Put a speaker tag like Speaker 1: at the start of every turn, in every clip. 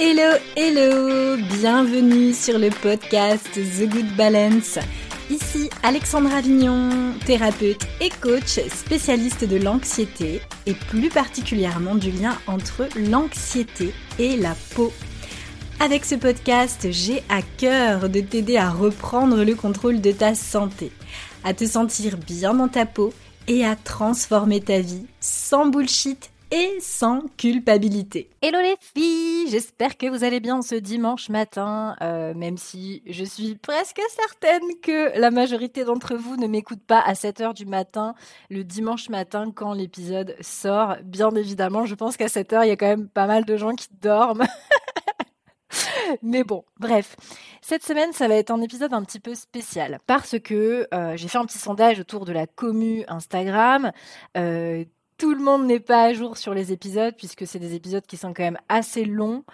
Speaker 1: Hello, hello Bienvenue sur le podcast The Good Balance. Ici Alexandra Avignon, thérapeute et coach spécialiste de l'anxiété et plus particulièrement du lien entre l'anxiété et la peau. Avec ce podcast, j'ai à cœur de t'aider à reprendre le contrôle de ta santé, à te sentir bien dans ta peau et à transformer ta vie sans bullshit et sans culpabilité. Hello les filles, j'espère que vous allez bien ce dimanche matin, euh, même si je suis presque certaine que la majorité d'entre vous ne m'écoute pas à 7h du matin, le dimanche matin quand l'épisode sort. Bien évidemment, je pense qu'à 7h, il y a quand même pas mal de gens qui dorment. Mais bon, bref. Cette semaine, ça va être un épisode un petit peu spécial parce que euh, j'ai fait un petit sondage autour de la commu Instagram. Euh, tout le monde n'est pas à jour sur les épisodes puisque c'est des épisodes qui sont quand même assez longs.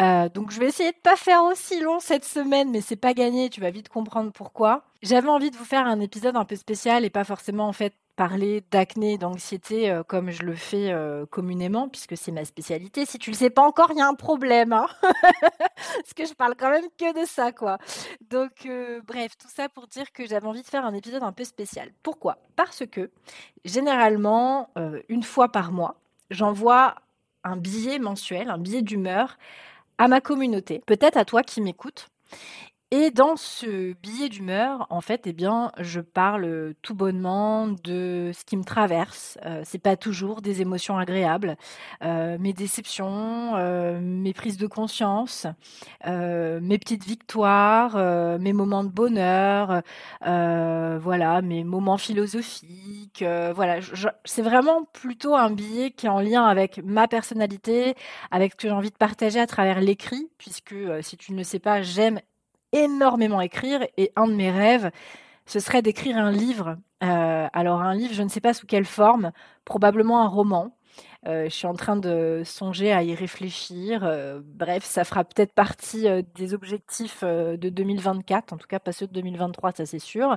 Speaker 1: Euh, donc je vais essayer de pas faire aussi long cette semaine, mais c'est pas gagné. Tu vas vite comprendre pourquoi. J'avais envie de vous faire un épisode un peu spécial et pas forcément en fait parler d'acné, d'anxiété euh, comme je le fais euh, communément, puisque c'est ma spécialité. Si tu le sais pas encore, il y a un problème. Hein Parce que je parle quand même que de ça, quoi. Donc, euh, bref, tout ça pour dire que j'avais envie de faire un épisode un peu spécial. Pourquoi? Parce que, généralement, une fois par mois, j'envoie un billet mensuel, un billet d'humeur à ma communauté, peut-être à toi qui m'écoutes. Et dans ce billet d'humeur, en fait, eh bien, je parle tout bonnement de ce qui me traverse. Euh, c'est pas toujours des émotions agréables, euh, mes déceptions, euh, mes prises de conscience, mes petites victoires, mes moments de bonheur, voilà, mes moments philosophiques. voilà, c'est vraiment plutôt un billet qui est en lien avec ma personnalité, avec ce que j'ai envie de partager à travers l'écrit, puisque si tu ne le sais pas, j'aime énormément écrire et un de mes rêves, ce serait d'écrire un livre. Euh, alors un livre, je ne sais pas sous quelle forme, probablement un roman. Euh, je suis en train de songer à y réfléchir. Euh, bref, ça fera peut-être partie des objectifs de 2024, en tout cas pas ceux de 2023, ça c'est sûr.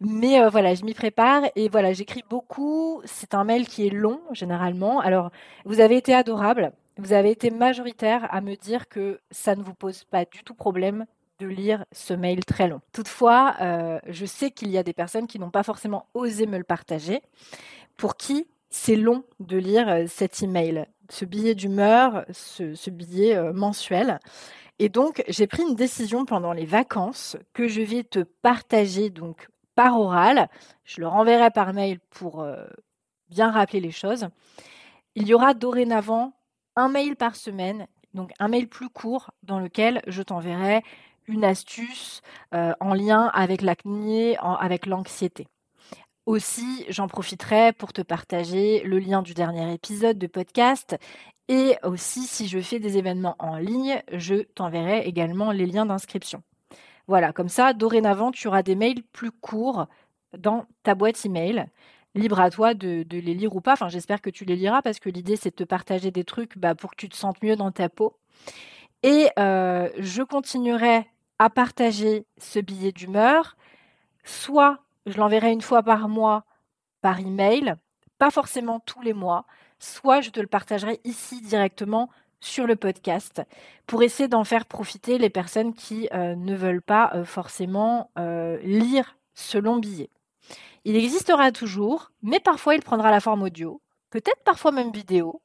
Speaker 1: Mais voilà, je m'y prépare et voilà, j'écris beaucoup. C'est un mail qui est long généralement. Alors, vous avez été adorable. Vous avez été majoritaire à me dire que ça ne vous pose pas du tout problème de lire ce mail très long. Toutefois, euh, je sais qu'il y a des personnes qui n'ont pas forcément osé me le partager, pour qui c'est long de lire euh, cet email, ce billet d'humeur, ce, billet euh, mensuel. Et donc, j'ai pris une décision pendant les vacances que je vais te partager donc par oral. Je le renverrai par mail pour bien rappeler les choses. Il y aura dorénavant un mail par semaine, donc un mail plus court dans lequel je t'enverrai une astuce euh, en lien avec l'acné, avec l'anxiété. Aussi, j'en profiterai pour te partager le lien du dernier épisode de podcast et aussi si je fais des événements en ligne, je t'enverrai également les liens d'inscription. Voilà, comme ça, dorénavant, tu auras des mails plus courts dans ta boîte email. Libre à toi de, les lire ou pas. Enfin, j'espère que tu les liras parce que l'idée, c'est de te partager des trucs bah, pour que tu te sentes mieux dans ta peau. Et euh, je continuerai à partager ce billet d'humeur, soit je l'enverrai une fois par mois par email, pas forcément tous les mois, soit je te le partagerai ici directement sur le podcast pour essayer d'en faire profiter les personnes qui euh, ne veulent pas euh, forcément euh, lire ce long billet. Il existera toujours, mais parfois il prendra la forme audio, peut-être parfois même vidéo,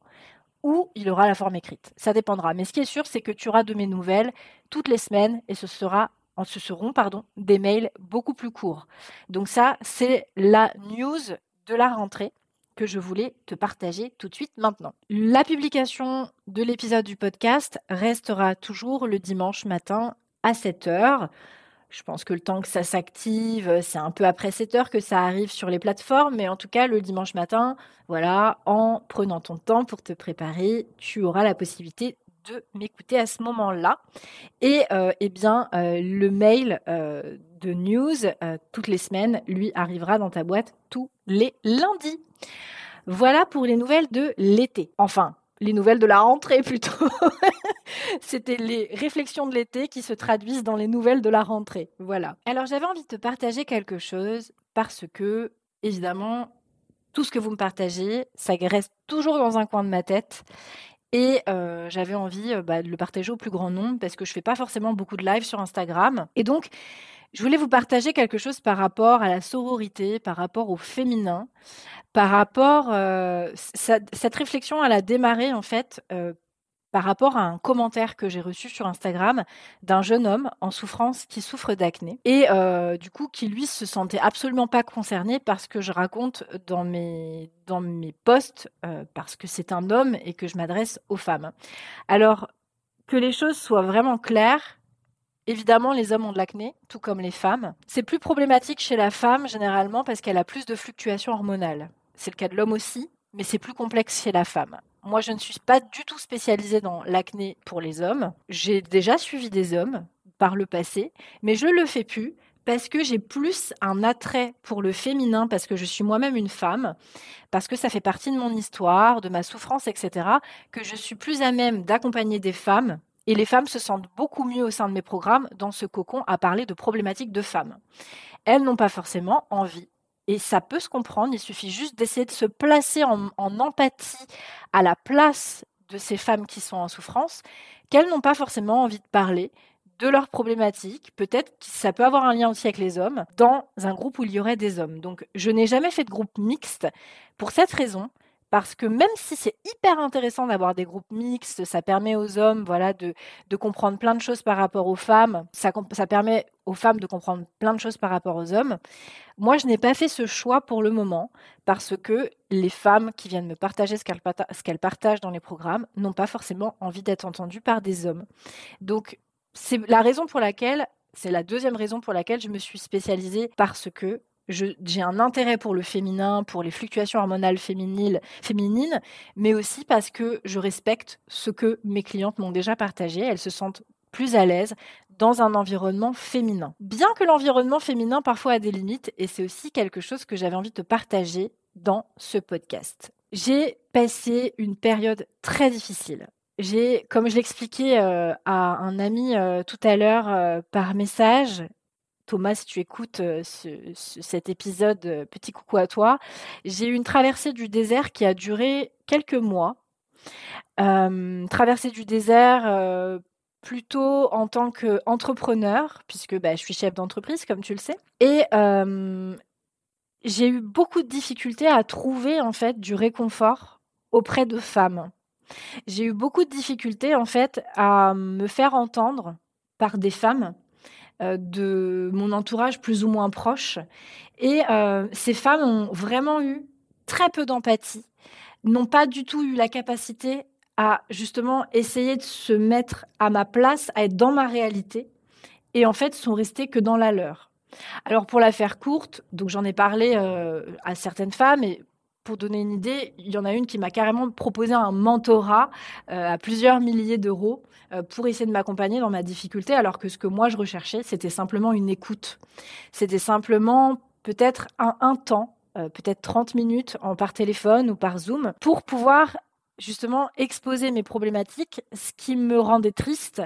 Speaker 1: ou il aura la forme écrite. Ça dépendra. Mais ce qui est sûr, c'est que tu auras de mes nouvelles toutes les semaines et ce sera ce seront pardon, des mails beaucoup plus courts. Donc ça, c'est la news de la rentrée que je voulais te partager tout de suite maintenant. La publication de l'épisode du podcast restera toujours le dimanche matin à 7 heures. Je pense que le temps que ça s'active, c'est un peu après 7 heures que ça arrive sur les plateformes, mais en tout cas, le dimanche matin, voilà, en prenant ton temps pour te préparer, tu auras la possibilité de m'écouter à ce moment-là. Et euh, eh bien, euh, le mail euh, de news toutes les semaines lui arrivera dans ta boîte tous les lundis. Voilà pour les nouvelles de l'été. Enfin, les nouvelles de la rentrée plutôt. C'était les réflexions de l'été qui se traduisent dans les nouvelles de la rentrée. Voilà. Alors j'avais envie de te partager quelque chose parce que, évidemment, tout ce que vous me partagez, ça reste toujours dans un coin de ma tête. Et j'avais envie bah, de le partager au plus grand nombre parce que je fais pas forcément beaucoup de live sur Instagram. Et donc, je voulais vous partager quelque chose par rapport à la sororité, par rapport au féminin, par rapport. cette réflexion, elle a démarré en fait par rapport à un commentaire que j'ai reçu sur Instagram d'un jeune homme en souffrance qui souffre d'acné et euh, du coup qui lui se sentait absolument pas concerné parce que je raconte dans mes dans mes posts euh, parce que c'est un homme et que je m'adresse aux femmes. Alors que les choses soient vraiment claires. Évidemment, les hommes ont de l'acné, tout comme les femmes. C'est plus problématique chez la femme généralement parce qu'elle a plus de fluctuations hormonales. C'est le cas de l'homme aussi, mais c'est plus complexe chez la femme. Moi, je ne suis pas du tout spécialisée dans l'acné pour les hommes. J'ai déjà suivi des hommes par le passé, mais je le fais plus parce que j'ai plus un attrait pour le féminin, parce que je suis moi-même une femme, parce que ça fait partie de mon histoire, de ma souffrance, etc., que je suis plus à même d'accompagner des femmes. Et les femmes se sentent beaucoup mieux au sein de mes programmes dans ce cocon à parler de problématiques de femmes. Elles n'ont pas forcément envie et ça peut se comprendre, il suffit juste d'essayer de se placer en, empathie à la place de ces femmes qui sont en souffrance, qu'elles n'ont pas forcément envie de parler de leurs problématiques. Peut-être que ça peut avoir un lien aussi avec les hommes, dans un groupe où il y aurait des hommes. Donc je n'ai jamais fait de groupe mixte pour cette raison, parce que même si c'est hyper intéressant d'avoir des groupes mixtes, ça permet aux hommes voilà, de, comprendre plein de choses par rapport aux femmes, ça, permet aux femmes de comprendre plein de choses par rapport aux hommes. Moi, je n'ai pas fait ce choix pour le moment parce que les femmes qui viennent me partager ce qu'elles partagent dans les programmes n'ont pas forcément envie d'être entendues par des hommes. Donc, c'est la raison pour laquelle, c'est la deuxième raison pour laquelle je me suis spécialisée parce que j'ai un intérêt pour le féminin, pour les fluctuations hormonales féminines, féminines, mais aussi parce que je respecte ce que mes clientes m'ont déjà partagé. Elles se sentent plus à l'aise dans un environnement féminin. Bien que l'environnement féminin parfois a des limites, et c'est aussi quelque chose que j'avais envie de partager dans ce podcast. J'ai passé une période très difficile. J'ai, comme je l'expliquais euh, à un ami euh, tout à l'heure euh, par message, Thomas, si tu écoutes cet épisode, petit coucou à toi. J'ai eu une traversée du désert qui a duré quelques mois. traversée du désert plutôt en tant qu'entrepreneur, puisque bah, je suis chef d'entreprise, comme tu le sais. Et j'ai eu beaucoup de difficultés à trouver en fait du réconfort auprès de femmes. J'ai eu beaucoup de difficultés en fait à me faire entendre par des femmes euh, de mon entourage plus ou moins proche. Et euh, ces femmes ont vraiment eu très peu d'empathie, n'ont pas du tout eu la capacité à justement essayer de se mettre à ma place, à être dans ma réalité, et en fait sont restées que dans la leur. Alors pour la faire courte, donc j'en ai parlé euh, à certaines femmes et pour donner une idée, il y en a une qui m'a carrément proposé un mentorat à plusieurs milliers d'euros euh, pour essayer de m'accompagner dans ma difficulté, alors que ce que moi je recherchais, c'était simplement une écoute. C'était simplement peut-être un, temps, euh, peut-être 30 minutes en, par téléphone ou par Zoom, pour pouvoir justement exposer mes problématiques, ce qui me rendait triste,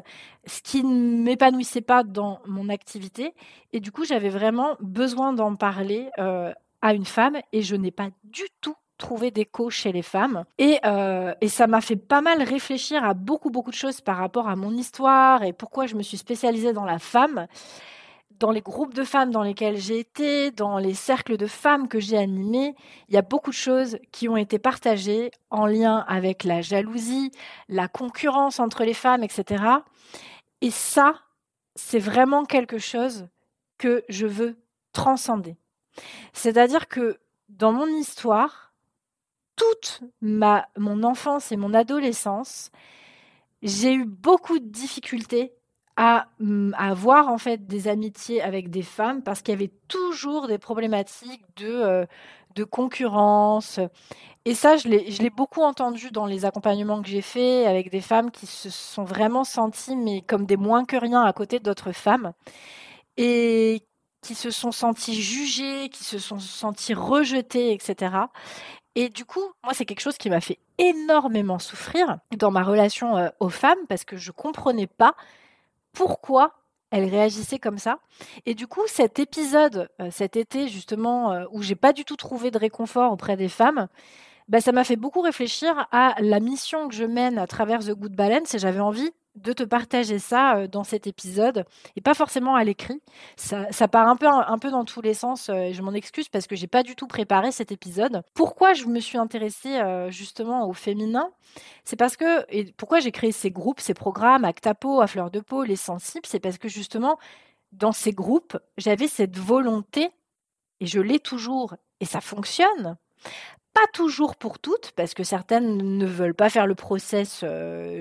Speaker 1: ce qui ne m'épanouissait pas dans mon activité. Et du coup, j'avais vraiment besoin d'en parler euh, à une femme et je n'ai pas du tout trouver d'écho chez les femmes. Et, euh, et ça m'a fait pas mal réfléchir à beaucoup, beaucoup de choses par rapport à mon histoire et pourquoi je me suis spécialisée dans la femme. Dans les groupes de femmes dans lesquels j'ai été, dans les cercles de femmes que j'ai animés, il y a beaucoup de choses qui ont été partagées en lien avec la jalousie, la concurrence entre les femmes, etc. Et ça, c'est vraiment quelque chose que je veux transcender. C'est-à-dire que dans mon histoire, toute ma, mon enfance et mon adolescence, j'ai eu beaucoup de difficultés à, avoir en fait des amitiés avec des femmes parce qu'il y avait toujours des problématiques de, euh, de concurrence. Et ça, je l'ai beaucoup entendu dans les accompagnements que j'ai faits avec des femmes qui se sont vraiment senties mais comme des moins que rien à côté d'autres femmes et qui se sont senties jugées, qui se sont senties rejetées, etc. Et du coup, moi, c'est quelque chose qui m'a fait énormément souffrir dans ma relation euh, aux femmes parce que je comprenais pas pourquoi elles réagissaient comme ça. Et du coup, cet épisode, euh, cet été justement, euh, où j'ai pas du tout trouvé de réconfort auprès des femmes, bah, ça m'a fait beaucoup réfléchir à la mission que je mène à travers The Good Balance et j'avais envie de te partager ça euh, dans cet épisode et pas forcément à l'écrit. Ça, part un peu, un peu dans tous les sens euh, je m'en excuse parce que j'ai pas du tout préparé cet épisode. Pourquoi je me suis intéressée euh, justement au féminin? C'est parce que, et pourquoi j'ai créé ces groupes, ces programmes, Actapo, à fleur de peau, les sensibles, c'est parce que justement, dans ces groupes, j'avais cette volonté, et je l'ai toujours, et ça fonctionne, pas toujours pour toutes, parce que certaines ne veulent pas faire le process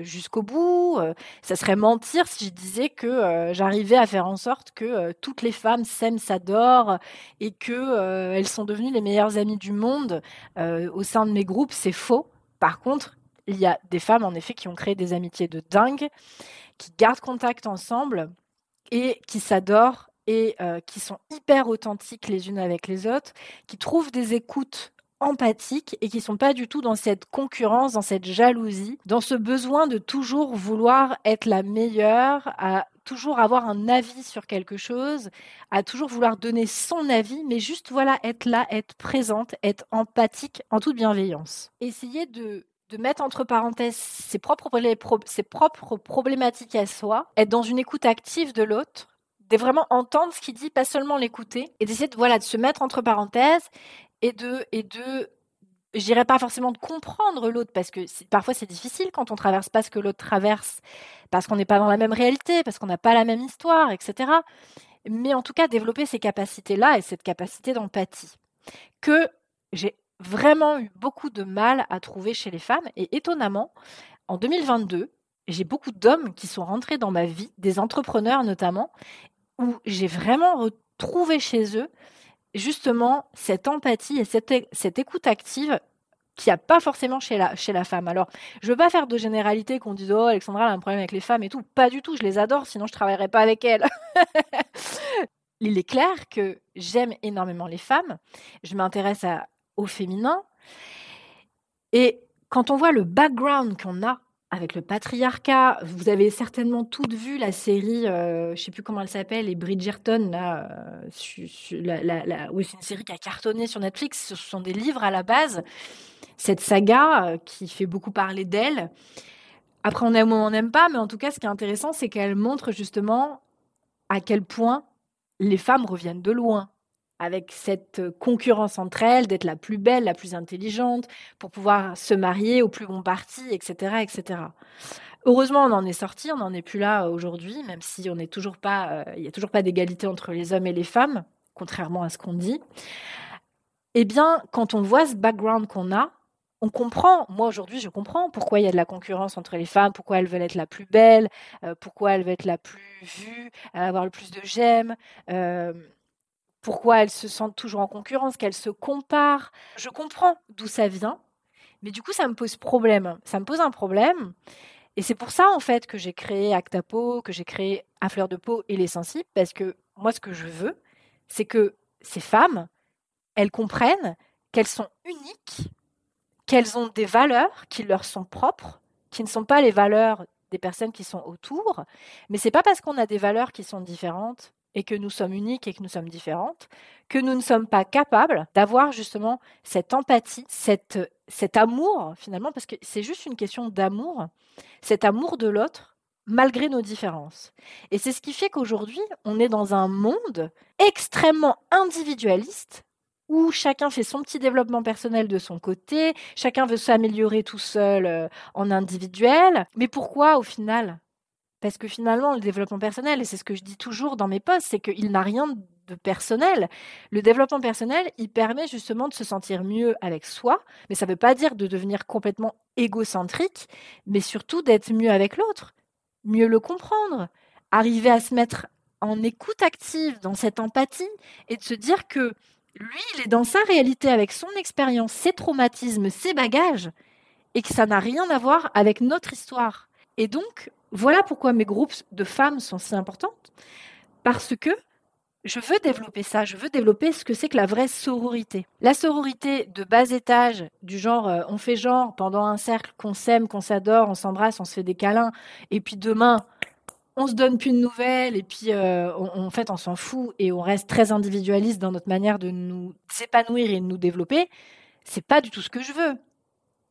Speaker 1: jusqu'au bout. Ça serait mentir si je disais que j'arrivais à faire en sorte que toutes les femmes s'aiment, s'adorent et que elles sont devenues les meilleures amies du monde au sein de mes groupes. C'est faux. Par contre, il y a des femmes en effet qui ont créé des amitiés de dingue, qui gardent contact ensemble et qui s'adorent et qui sont hyper authentiques les unes avec les autres, qui trouvent des écoutes empathiques et qui sont pas du tout dans cette concurrence, dans cette jalousie, dans ce besoin de toujours vouloir être la meilleure, à toujours avoir un avis sur quelque chose, à toujours vouloir donner son avis, mais juste voilà être là, être présente, être empathique en toute bienveillance. Essayer de de mettre entre parenthèses ses propres, ses propres problématiques à soi, être dans une écoute active de l'autre, de vraiment entendre ce qu'il dit, pas seulement l'écouter, et d'essayer de, voilà, de se mettre entre parenthèses et de, et de je pas forcément de comprendre l'autre, parce que parfois c'est difficile quand on traverse pas ce que l'autre traverse, parce qu'on n'est pas dans la même réalité, parce qu'on n'a pas la même histoire, etc. Mais en tout cas, développer ces capacités-là et cette capacité d'empathie, que j'ai vraiment eu beaucoup de mal à trouver chez les femmes. Et étonnamment, en 2022, j'ai beaucoup d'hommes qui sont rentrés dans ma vie, des entrepreneurs notamment, où j'ai vraiment retrouvé chez eux justement cette empathie et cette, cette écoute active qu'il n'y a pas forcément chez la, chez la femme. Alors, je ne veux pas faire de généralité qu'on dise Oh, Alexandra a un problème avec les femmes et tout. Pas du tout, je les adore, sinon je ne travaillerais pas avec elles. Il est clair que j'aime énormément les femmes. Je m'intéresse au féminin. Et quand on voit le background qu'on a avec le patriarcat. Vous avez certainement toutes vu la série, euh, je sais plus comment elle s'appelle, les Bridgerton. Là, euh, c'est une série qui a cartonné sur Netflix. Ce sont des livres à la base. Cette saga euh, qui fait beaucoup parler d'elle. Après, on aime ou on n'aime pas, mais en tout cas, ce qui est intéressant, c'est qu'elle montre justement à quel point les femmes reviennent de loin avec cette concurrence entre elles, d'être la plus belle, la plus intelligente, pour pouvoir se marier au plus bon parti, etc., etc. Heureusement, on en est sorti, on n'en est plus là aujourd'hui, même si on n'est toujours pas, il n'y a toujours pas d'égalité entre les hommes et les femmes, contrairement à ce qu'on dit. Eh bien, quand on voit ce background qu'on a, on comprend, moi aujourd'hui je comprends pourquoi il y a de la concurrence entre les femmes, pourquoi elles veulent être la plus belle, pourquoi elles veulent être la plus vue, avoir le plus de j'aime pourquoi elles se sentent toujours en concurrence, qu'elles se comparent. Je comprends d'où ça vient, mais du coup, ça me pose problème. Ça me pose un problème. Et c'est pour ça, en fait, que j'ai créé Actapo, que j'ai créé À fleur de peau et Les Sensibles, parce que moi, ce que je veux, c'est que ces femmes, elles comprennent qu'elles sont uniques, qu'elles ont des valeurs qui leur sont propres, qui ne sont pas les valeurs des personnes qui sont autour. Mais c'est pas parce qu'on a des valeurs qui sont différentes et que nous sommes uniques et que nous sommes différentes, que nous ne sommes pas capables d'avoir justement cette empathie, cette, cet amour finalement, parce que c'est juste une question d'amour, cet amour de l'autre malgré nos différences. Et c'est ce qui fait qu'aujourd'hui, on est dans un monde extrêmement individualiste où chacun fait son petit développement personnel de son côté, chacun veut s'améliorer tout seul euh, en individuel. Mais pourquoi au final parce que finalement, le développement personnel, et c'est ce que je dis toujours dans mes posts, c'est qu'il n'a rien de personnel. Le développement personnel, il permet justement de se sentir mieux avec soi, mais ça ne veut pas dire de devenir complètement égocentrique, mais surtout d'être mieux avec l'autre, mieux le comprendre, arriver à se mettre en écoute active, dans cette empathie, et de se dire que lui, il est dans sa réalité avec son expérience, ses traumatismes, ses bagages, et que ça n'a rien à voir avec notre histoire. Et donc, voilà pourquoi mes groupes de femmes sont si importants. Parce que je veux développer ça, je veux développer ce que c'est que la vraie sororité. La sororité de bas étage, du genre euh, on fait genre pendant un cercle qu'on s'aime, qu'on s'adore, on s'embrasse, on se fait des câlins, et puis demain on se donne plus de nouvelles, et puis euh, en fait on s'en fout et on reste très individualiste dans notre manière de nous épanouir et de nous développer. C'est pas du tout ce que je veux.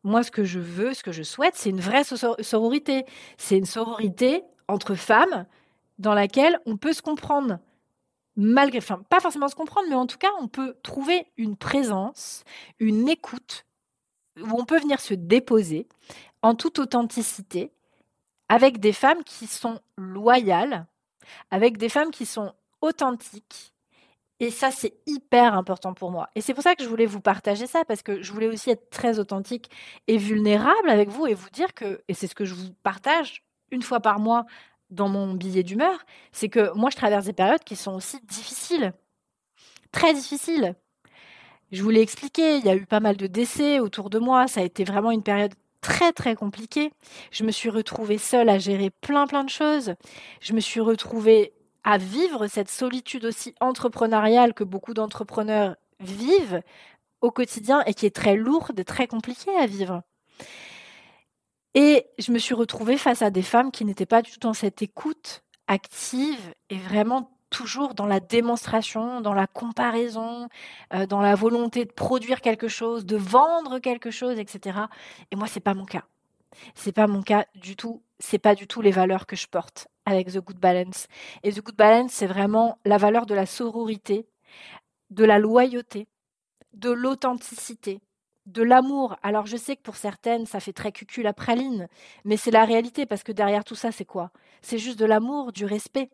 Speaker 1: Moi, ce que je veux, ce que je souhaite, c'est une vraie sororité. C'est une sororité entre femmes dans laquelle on peut se comprendre. Malgré, enfin, pas forcément se comprendre, mais en tout cas, on peut trouver une présence, une écoute, où on peut venir se déposer en toute authenticité, avec des femmes qui sont loyales, avec des femmes qui sont authentiques, et ça, c'est hyper important pour moi. Et c'est pour ça que je voulais vous partager ça, parce que je voulais aussi être très authentique et vulnérable avec vous et vous dire que, et c'est ce que je vous partage une fois par mois dans mon billet d'humeur, c'est que moi, je traverse des périodes qui sont aussi difficiles, très difficiles. Je vous l'ai expliqué, il y a eu pas mal de décès autour de moi, ça a été vraiment une période très très compliquée. Je me suis retrouvée seule à gérer plein plein de choses. Je me suis retrouvée à vivre cette solitude aussi entrepreneuriale que beaucoup d'entrepreneurs vivent au quotidien et qui est très lourde, très compliquée à vivre. Et je me suis retrouvée face à des femmes qui n'étaient pas du tout dans cette écoute active et vraiment toujours dans la démonstration, dans la comparaison, euh, dans la volonté de produire quelque chose, de vendre quelque chose, etc. Et moi, c'est pas mon cas. C'est pas mon cas du tout. C'est pas du tout les valeurs que je porte avec The Good Balance. Et The Good Balance, c'est vraiment la valeur de la sororité, de la loyauté, de l'authenticité, de l'amour. Alors je sais que pour certaines, ça fait très cucul la praline, mais c'est la réalité parce que derrière tout ça, c'est quoi? C'est juste de l'amour, du respect.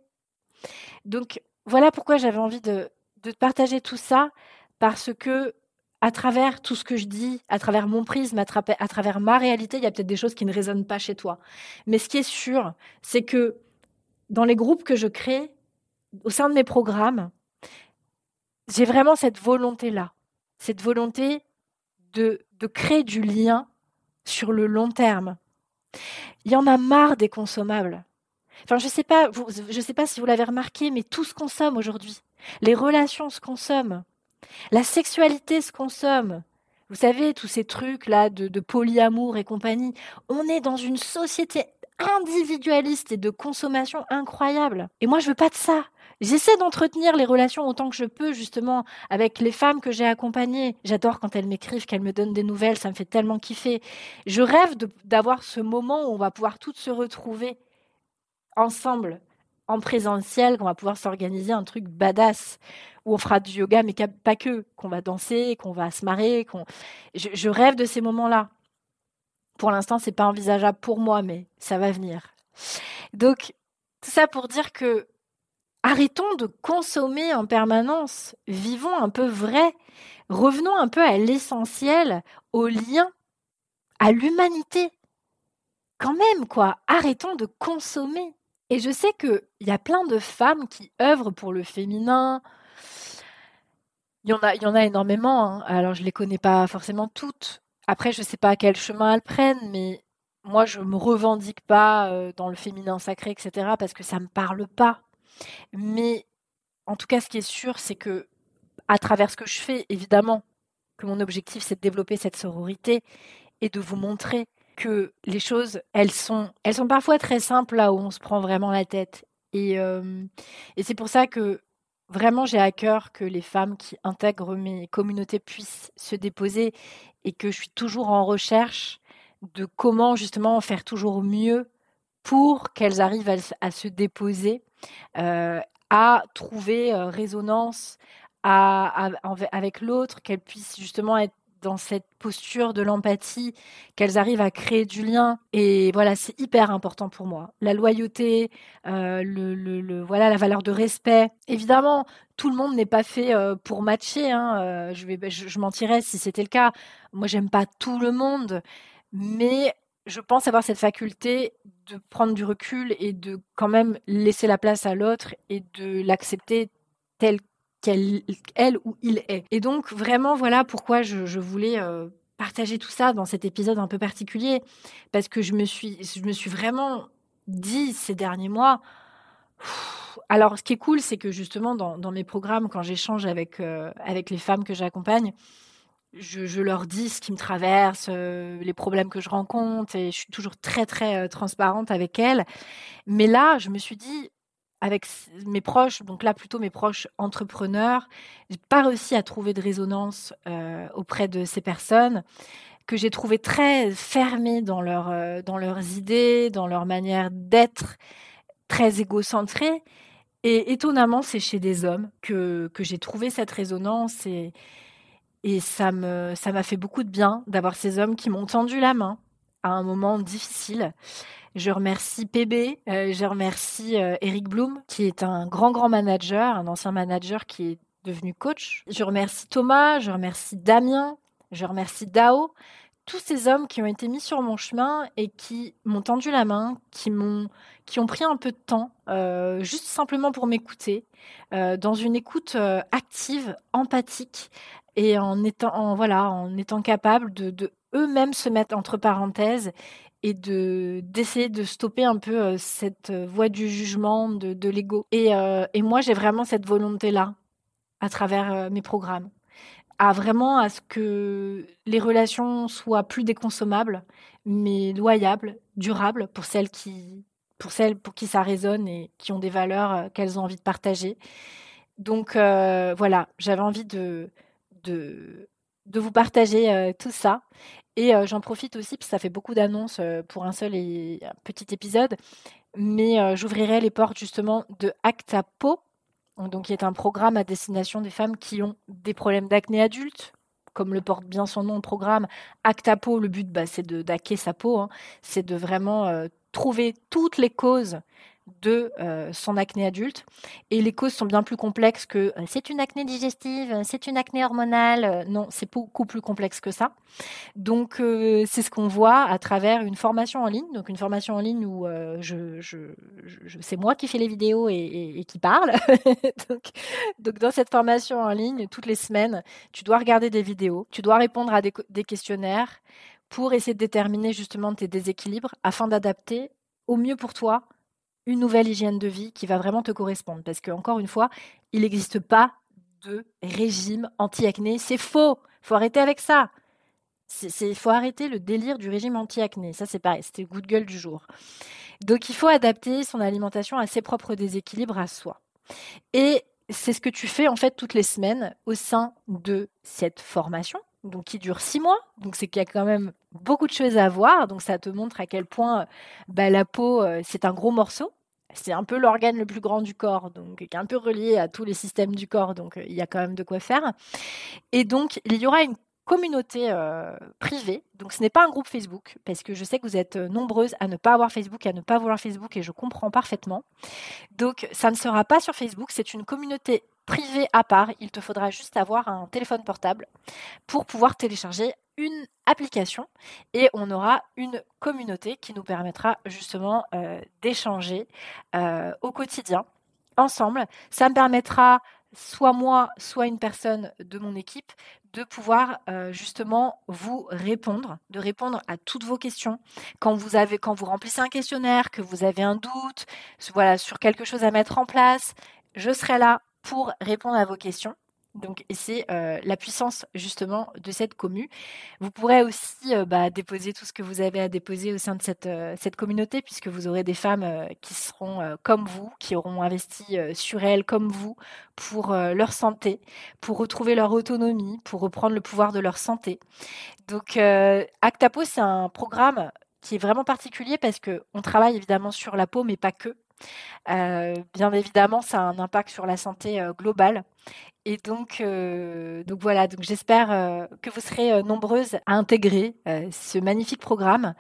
Speaker 1: Donc voilà pourquoi j'avais envie de, de partager tout ça parce que à travers tout ce que je dis, à travers mon prisme, à, travers ma réalité, il y a peut-être des choses qui ne résonnent pas chez toi. Mais ce qui est sûr, c'est que dans les groupes que je crée, au sein de mes programmes, j'ai vraiment cette volonté-là, cette volonté de, créer du lien sur le long terme. Il y en a marre des consommables. Enfin, je ne sais, pas, sais pas si vous l'avez remarqué, mais tout se consomme aujourd'hui. Les relations se consomment. La sexualité se consomme. Vous savez, tous ces trucs-là de, polyamour et compagnie. On est dans une société individualiste et de consommation incroyable. Et moi, je veux pas de ça. J'essaie d'entretenir les relations autant que je peux, justement, avec les femmes que j'ai accompagnées. J'adore quand elles m'écrivent, qu'elles me donnent des nouvelles, ça me fait tellement kiffer. Je rêve d'avoir ce moment où on va pouvoir toutes se retrouver ensemble, en présentiel, qu'on va pouvoir s'organiser un truc badass, où on fera du yoga, mais pas que, qu'on va danser, qu'on va se marrer. qu'on. je rêve de ces moments-là. Pour l'instant, c'est pas envisageable pour moi, mais ça va venir. Donc, tout ça pour dire que arrêtons de consommer en permanence, vivons un peu vrai, revenons un peu à l'essentiel, au lien, à l'humanité. Quand même, quoi, arrêtons de consommer. Et je sais qu'il y a plein de femmes qui œuvrent pour le féminin. Il y en a, y en a énormément. Hein. Alors, je ne les connais pas forcément toutes. Après, je ne sais pas quel chemin elles prennent, mais moi, je ne me revendique pas euh, dans le féminin sacré, etc., parce que ça ne me parle pas. Mais en tout cas, ce qui est sûr, c'est que à travers ce que je fais, évidemment, que mon objectif, c'est de développer cette sororité et de vous montrer que les choses, elles sont, elles sont parfois très simples là où on se prend vraiment la tête. Et, euh, et c'est pour ça que vraiment j'ai à cœur que les femmes qui intègrent mes communautés puissent se déposer et que je suis toujours en recherche de comment justement faire toujours mieux pour qu'elles arrivent à, se déposer, euh, à trouver euh, résonance avec l'autre, qu'elles puissent justement être dans cette posture de l'empathie, qu'elles arrivent à créer du lien. Et voilà, c'est hyper important pour moi. La loyauté, euh, le, voilà, la valeur de respect. Évidemment, tout le monde n'est pas fait euh, pour matcher. Hein. Euh, je, vais, je, mentirais si c'était le cas. Moi, j'aime pas tout le monde, mais je pense avoir cette faculté de prendre du recul et de quand même laisser la place à l'autre et de l'accepter tel qu'elle elle ou il est. Et donc vraiment voilà pourquoi je, voulais euh, partager tout ça dans cet épisode un peu particulier parce que je me suis je me suis vraiment dit ces derniers mois alors, ce qui est cool, c'est que justement, dans, mes programmes, quand j'échange avec, euh, avec les femmes que j'accompagne, je, leur dis ce qui me traverse, euh, les problèmes que je rencontre, et je suis toujours très, très transparente avec elles. Mais là, je me suis dit, avec mes proches, donc là plutôt mes proches entrepreneurs, j'ai pas réussi à trouver de résonance euh, auprès de ces personnes. que j'ai trouvé très fermés dans, euh, dans leurs idées, dans leur manière d'être, très égocentrés. Et étonnamment, c'est chez des hommes que, que j'ai trouvé cette résonance et, et ça me ça m'a fait beaucoup de bien d'avoir ces hommes qui m'ont tendu la main à un moment difficile. Je remercie PB, euh, je remercie euh, Eric Bloom, qui est un grand, grand manager, un ancien manager qui est devenu coach. Je remercie Thomas, je remercie Damien, je remercie Dao, tous ces hommes qui ont été mis sur mon chemin et qui m'ont tendu la main, qui m'ont, qui ont pris un peu de temps, euh, juste simplement pour m'écouter, dans une écoute active, empathique, et en étant, en, voilà, en étant capable de eux-mêmes se mettre entre parenthèses et de d'essayer de stopper un peu euh, cette euh, voie du jugement, de, l'ego. Et, euh, et, moi, j'ai vraiment cette volonté-là à travers mes programmes, à vraiment à ce que les relations soient plus déconsommables, mais loyables, durables pour celles qui pour celles pour qui ça résonne et qui ont des valeurs qu'elles ont envie de partager. Donc voilà, j'avais envie de de vous partager tout ça. Et j'en profite aussi, parce ça fait beaucoup d'annonces pour un seul et petit épisode, mais j'ouvrirai les portes justement de Actapo, donc qui est un programme à destination des femmes qui ont des problèmes d'acné adulte, comme le porte bien son nom, le programme. Actapo, le but, bah, c'est d'acquer sa peau, hein. c'est de vraiment trouver toutes les causes de euh, son acné adulte. Et les causes sont bien plus complexes que euh, c'est une acné digestive, euh, c'est une acné hormonale. non, c'est beaucoup plus complexe que ça. Donc, c'est ce qu'on voit à travers une formation en ligne. Donc, une formation en ligne où je, c'est moi qui fais les vidéos et, qui parle. donc, dans cette formation en ligne, toutes les semaines, tu dois regarder des vidéos, tu dois répondre à des questionnaires pour essayer de déterminer justement tes déséquilibres afin d'adapter au mieux pour toi une nouvelle hygiène de vie qui va vraiment te correspondre. Parce que, encore une fois, il n'existe pas de régime anti-acné. C'est faux. Il faut arrêter avec ça. Il faut arrêter le délire du régime anti-acné. Ça, c'est pareil. C'était le coup de gueule du jour. Donc, il faut adapter son alimentation à ses propres déséquilibres à soi. Et c'est ce que tu fais en fait toutes les semaines au sein de cette formation, donc qui dure six mois. Donc c'est qu'il y a quand même beaucoup de choses à voir. Donc ça te montre à quel point bah, la peau, euh, c'est un gros morceau. C'est un peu l'organe le plus grand du corps, donc qui est un peu relié à tous les systèmes du corps. Donc il y a quand même de quoi faire. Et donc il y aura une communauté euh, privée. Donc ce n'est pas un groupe Facebook, parce que je sais que vous êtes nombreuses à ne pas avoir Facebook, à ne pas vouloir Facebook, et je comprends parfaitement. Donc ça ne sera pas sur Facebook, c'est une communauté privée à part. Il te faudra juste avoir un téléphone portable pour pouvoir télécharger une application et on aura une communauté qui nous permettra justement euh, d'échanger euh, au quotidien ensemble. Ça me permettra soit moi, soit une personne de mon équipe, de pouvoir euh, justement vous répondre, de répondre à toutes vos questions. Quand vous avez, quand vous remplissez un questionnaire, que vous avez un doute, voilà, sur quelque chose à mettre en place, je serai là pour répondre à vos questions. Donc, c'est euh, la puissance justement de cette commu. Vous pourrez aussi euh, bah, déposer tout ce que vous avez à déposer au sein de cette, euh, cette communauté, puisque vous aurez des femmes qui seront comme vous, qui auront investi sur elles comme vous pour leur santé, pour retrouver leur autonomie, pour reprendre le pouvoir de leur santé. Donc, Actapo, c'est un programme qui est vraiment particulier parce qu'on travaille évidemment sur la peau, mais pas que. Euh, bien évidemment, ça a un impact sur la santé euh, globale. Et donc, euh, donc voilà, donc j'espère que vous serez nombreuses à intégrer ce magnifique programme.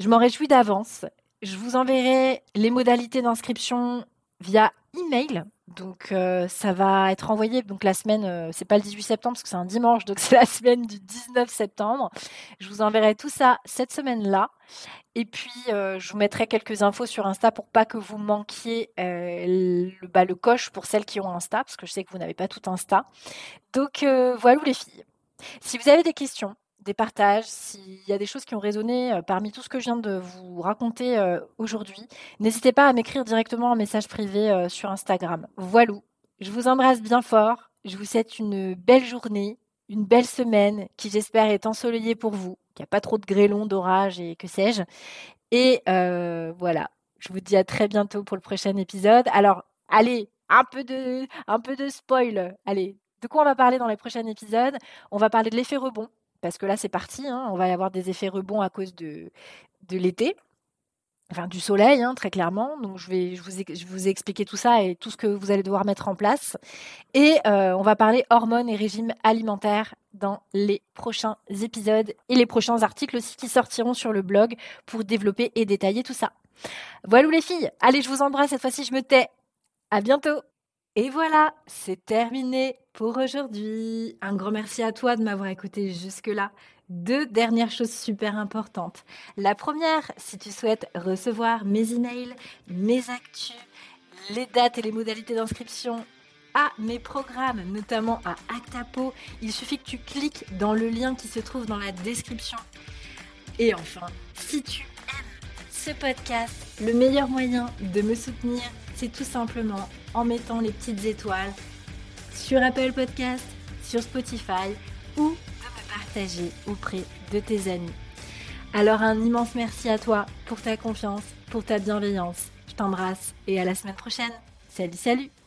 Speaker 1: Je m'en réjouis d'avance. Je vous enverrai les modalités d'inscription via email. Donc ça va être envoyé donc la semaine, c'est pas le 18 septembre parce que c'est un dimanche, donc c'est la semaine du 19 septembre. Je vous enverrai tout ça cette semaine-là. Et puis, euh, je vous mettrai quelques infos sur Insta pour pas que vous manquiez euh, le, bah, le coche pour celles qui ont Insta, parce que je sais que vous n'avez pas tout Insta. Donc, euh, voilà les filles. Si vous avez des questions, des partages, s'il y a des choses qui ont résonné parmi tout ce que je viens de vous raconter aujourd'hui, n'hésitez pas à m'écrire directement en message privé sur Instagram. Voilà. Je vous embrasse bien fort. Je vous souhaite une belle journée, une belle semaine qui j'espère est ensoleillée pour vous qu'il n'y a pas trop de grêlons, d'orage et que sais-je. Et euh, voilà, je vous dis à très bientôt pour le prochain épisode. Alors, allez, un peu de, un peu de spoil. Allez, de quoi on va parler dans les prochains épisodes? On va parler de l'effet rebond parce que là c'est parti, hein, on va avoir des effets rebonds à cause de, de l'été enfin du soleil, hein, très clairement. Donc je vais, vous ai expliqué tout ça et tout ce que vous allez devoir mettre en place. Et euh, on va parler hormones et régime alimentaire dans les prochains épisodes et les prochains articles aussi qui sortiront sur le blog pour développer et détailler tout ça. Voilà les filles. Allez, je vous embrasse. Cette fois-ci, je me tais. À bientôt. Et voilà, c'est terminé pour aujourd'hui. Un grand merci à toi de m'avoir écouté jusque-là deux dernières choses super importantes. La première, si tu souhaites recevoir mes emails, mes actus, les dates et les modalités d'inscription à mes programmes, notamment à Actapo, il suffit que tu cliques dans le lien qui se trouve dans la description. Et enfin, si tu aimes ce podcast, le meilleur moyen de me soutenir, c'est tout simplement en mettant les petites étoiles sur Apple Podcast, sur Spotify ou partager auprès de tes amis. Alors un immense merci à toi pour ta confiance, pour ta bienveillance. Je t'embrasse et à la semaine prochaine. Salut, salut